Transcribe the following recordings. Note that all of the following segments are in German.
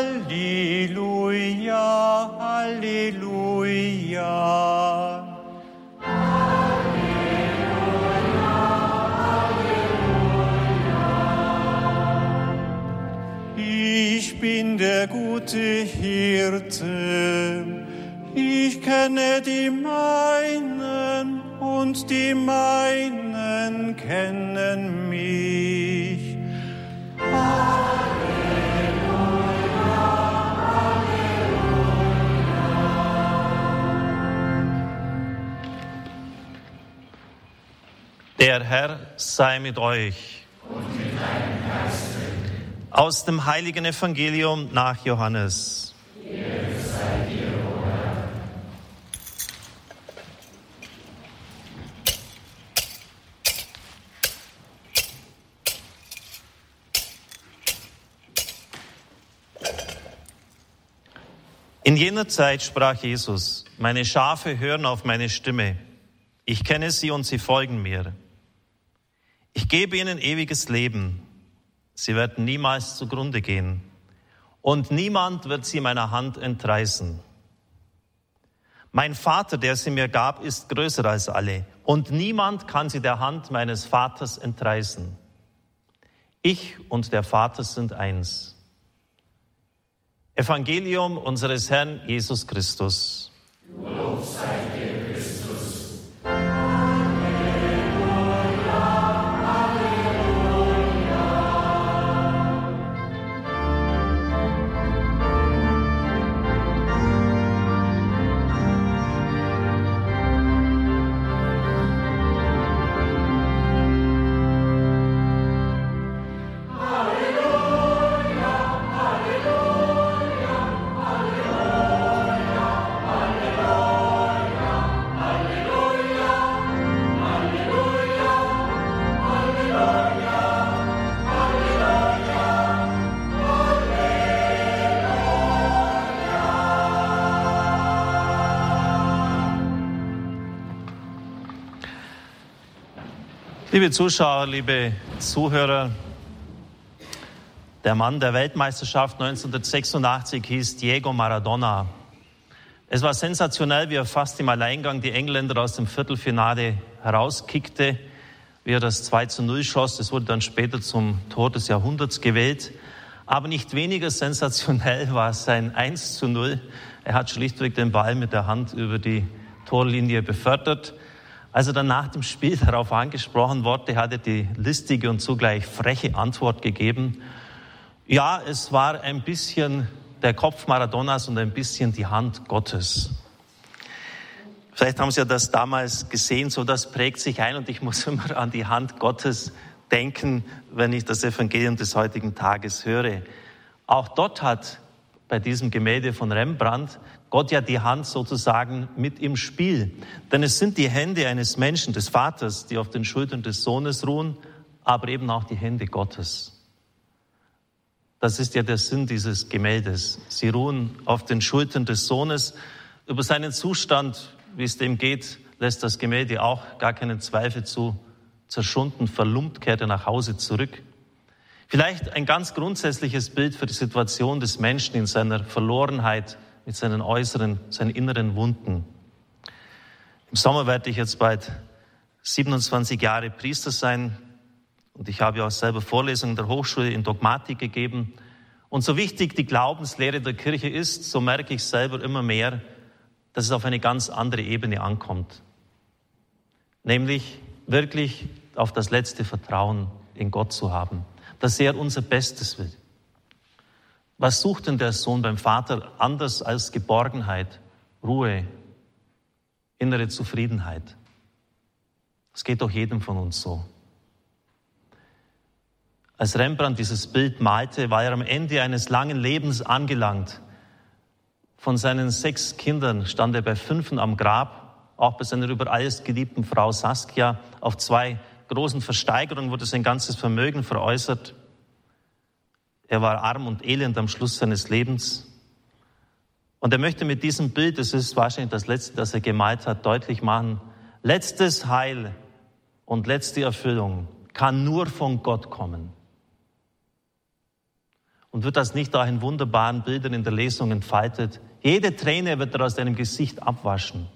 Halleluja, Halleluja. Ich bin der gute Hirte, ich kenne die meinen und die meinen kennen mich. Der Herr sei mit euch. Und mit deinem Geiste. Aus dem heiligen Evangelium nach Johannes. In jener Zeit sprach Jesus, meine Schafe hören auf meine Stimme. Ich kenne sie und sie folgen mir. Gebe ihnen ewiges Leben. Sie werden niemals zugrunde gehen. Und niemand wird sie meiner Hand entreißen. Mein Vater, der sie mir gab, ist größer als alle. Und niemand kann sie der Hand meines Vaters entreißen. Ich und der Vater sind eins. Evangelium unseres Herrn Jesus Christus. Lob sei dir, Liebe Zuschauer, liebe Zuhörer, der Mann der Weltmeisterschaft 1986 hieß Diego Maradona. Es war sensationell, wie er fast im Alleingang die Engländer aus dem Viertelfinale herauskickte, wie er das 2 zu 0 schoss. Es wurde dann später zum Tor des Jahrhunderts gewählt. Aber nicht weniger sensationell war sein 1 zu 0. Er hat schlichtweg den Ball mit der Hand über die Torlinie befördert. Als er dann nach dem Spiel darauf angesprochen wurde, hat er die listige und zugleich freche Antwort gegeben. Ja, es war ein bisschen der Kopf Maradonas und ein bisschen die Hand Gottes. Vielleicht haben Sie ja das damals gesehen, so das prägt sich ein und ich muss immer an die Hand Gottes denken, wenn ich das Evangelium des heutigen Tages höre. Auch dort hat bei diesem Gemälde von Rembrandt Gott ja die Hand sozusagen mit im Spiel. Denn es sind die Hände eines Menschen, des Vaters, die auf den Schultern des Sohnes ruhen, aber eben auch die Hände Gottes. Das ist ja der Sinn dieses Gemäldes. Sie ruhen auf den Schultern des Sohnes. Über seinen Zustand, wie es dem geht, lässt das Gemälde auch gar keinen Zweifel zu. Zerschunden, verlumpt kehrt er nach Hause zurück. Vielleicht ein ganz grundsätzliches Bild für die Situation des Menschen in seiner Verlorenheit, mit seinen äußeren, seinen inneren Wunden. Im Sommer werde ich jetzt bald 27 Jahre Priester sein und ich habe auch selber Vorlesungen der Hochschule in Dogmatik gegeben. Und so wichtig die Glaubenslehre der Kirche ist, so merke ich selber immer mehr, dass es auf eine ganz andere Ebene ankommt. Nämlich wirklich auf das letzte Vertrauen in Gott zu haben, dass er unser Bestes will. Was sucht denn der Sohn beim Vater anders als Geborgenheit, Ruhe, innere Zufriedenheit? Es geht doch jedem von uns so. Als Rembrandt dieses Bild malte, war er am Ende eines langen Lebens angelangt. Von seinen sechs Kindern stand er bei fünfen am Grab, auch bei seiner über alles geliebten Frau Saskia. Auf zwei großen Versteigerungen wurde sein ganzes Vermögen veräußert. Er war arm und elend am Schluss seines Lebens. Und er möchte mit diesem Bild, das ist wahrscheinlich das letzte, das er gemalt hat, deutlich machen, letztes Heil und letzte Erfüllung kann nur von Gott kommen. Und wird das nicht auch in wunderbaren Bildern in der Lesung entfaltet? Jede Träne wird er aus deinem Gesicht abwaschen.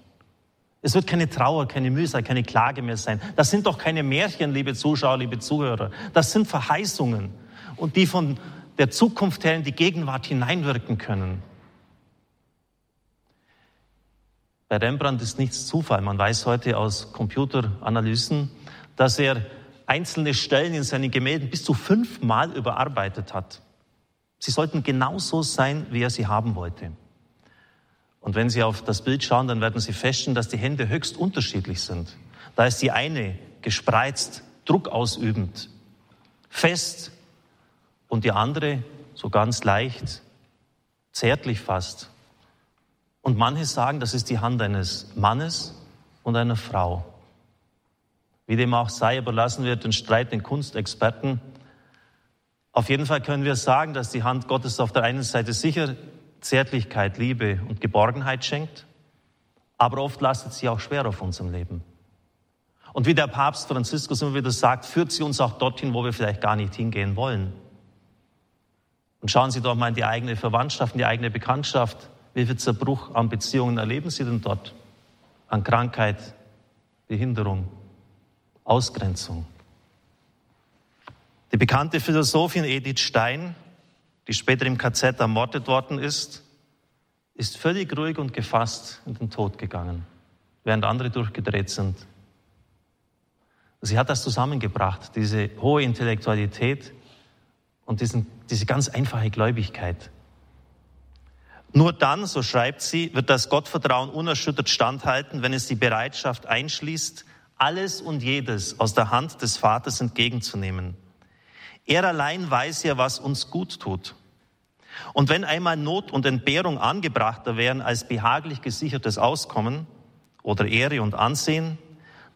Es wird keine Trauer, keine Mühsal, keine Klage mehr sein. Das sind doch keine Märchen, liebe Zuschauer, liebe Zuhörer. Das sind Verheißungen. Und die von der Zukunft her in die Gegenwart hineinwirken können. Bei Rembrandt ist nichts Zufall. Man weiß heute aus Computeranalysen, dass er einzelne Stellen in seinen Gemälden bis zu fünfmal überarbeitet hat. Sie sollten genauso sein, wie er sie haben wollte. Und wenn Sie auf das Bild schauen, dann werden Sie feststellen, dass die Hände höchst unterschiedlich sind. Da ist die eine gespreizt, Druck ausübend, fest und die andere so ganz leicht, zärtlich fast. Und manche sagen, das ist die Hand eines Mannes und einer Frau. Wie dem auch sei, überlassen wir den Streit den Kunstexperten. Auf jeden Fall können wir sagen, dass die Hand Gottes auf der einen Seite sicher Zärtlichkeit, Liebe und Geborgenheit schenkt, aber oft lastet sie auch schwer auf unserem Leben. Und wie der Papst Franziskus immer wieder sagt, führt sie uns auch dorthin, wo wir vielleicht gar nicht hingehen wollen. Und schauen Sie doch mal in die eigene Verwandtschaft, in die eigene Bekanntschaft. Wie viel Zerbruch an Beziehungen erleben Sie denn dort? An Krankheit, Behinderung, Ausgrenzung. Die bekannte Philosophin Edith Stein die später im KZ ermordet worden ist, ist völlig ruhig und gefasst in den Tod gegangen, während andere durchgedreht sind. Sie hat das zusammengebracht, diese hohe Intellektualität und diesen, diese ganz einfache Gläubigkeit. Nur dann, so schreibt sie, wird das Gottvertrauen unerschüttert standhalten, wenn es die Bereitschaft einschließt, alles und jedes aus der Hand des Vaters entgegenzunehmen er allein weiß ja, was uns gut tut. Und wenn einmal Not und Entbehrung angebrachter wären als behaglich gesichertes Auskommen oder Ehre und Ansehen,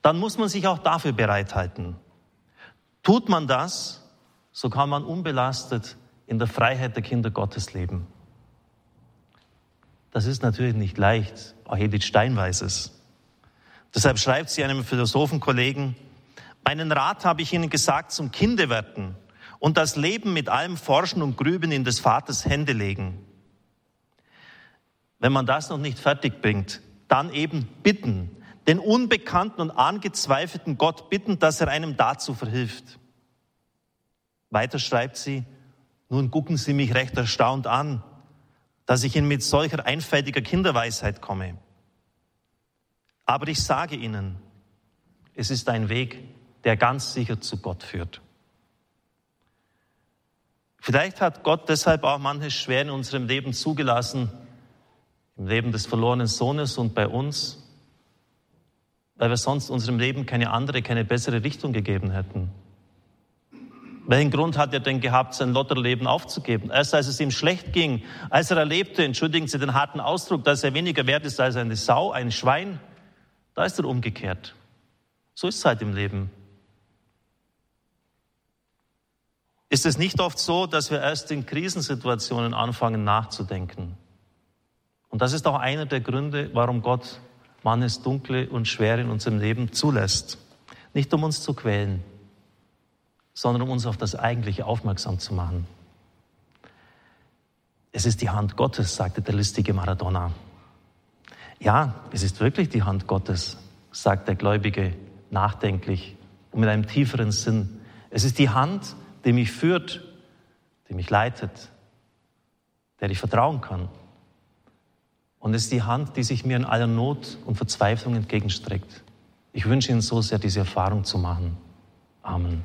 dann muss man sich auch dafür bereithalten. Tut man das, so kann man unbelastet in der Freiheit der Kinder Gottes leben. Das ist natürlich nicht leicht, auch Edith Stein weiß es. Deshalb schreibt sie einem Philosophenkollegen, meinen Rat habe ich Ihnen gesagt zum Kindewerten und das Leben mit allem Forschen und Grüben in des Vaters Hände legen. Wenn man das noch nicht fertig bringt, dann eben bitten, den unbekannten und angezweifelten Gott bitten, dass er einem dazu verhilft. Weiter schreibt sie, nun gucken Sie mich recht erstaunt an, dass ich Ihnen mit solcher einfältiger Kinderweisheit komme. Aber ich sage Ihnen, es ist ein Weg, der ganz sicher zu Gott führt. Vielleicht hat Gott deshalb auch manches schwer in unserem Leben zugelassen, im Leben des verlorenen Sohnes und bei uns, weil wir sonst unserem Leben keine andere, keine bessere Richtung gegeben hätten. Welchen Grund hat er denn gehabt, sein Lotterleben aufzugeben? Erst als es ihm schlecht ging, als er erlebte, entschuldigen Sie den harten Ausdruck, dass er weniger wert ist als eine Sau, ein Schwein, da ist er umgekehrt. So ist es halt im Leben. Ist es nicht oft so, dass wir erst in Krisensituationen anfangen nachzudenken? Und das ist auch einer der Gründe, warum Gott manches Dunkle und Schwere in unserem Leben zulässt. Nicht um uns zu quälen, sondern um uns auf das Eigentliche aufmerksam zu machen. Es ist die Hand Gottes, sagte der listige Maradona. Ja, es ist wirklich die Hand Gottes, sagt der Gläubige nachdenklich und mit einem tieferen Sinn. Es ist die Hand, die mich führt, die mich leitet, der ich vertrauen kann. Und es ist die Hand, die sich mir in aller Not und Verzweiflung entgegenstreckt. Ich wünsche Ihnen so sehr, diese Erfahrung zu machen. Amen.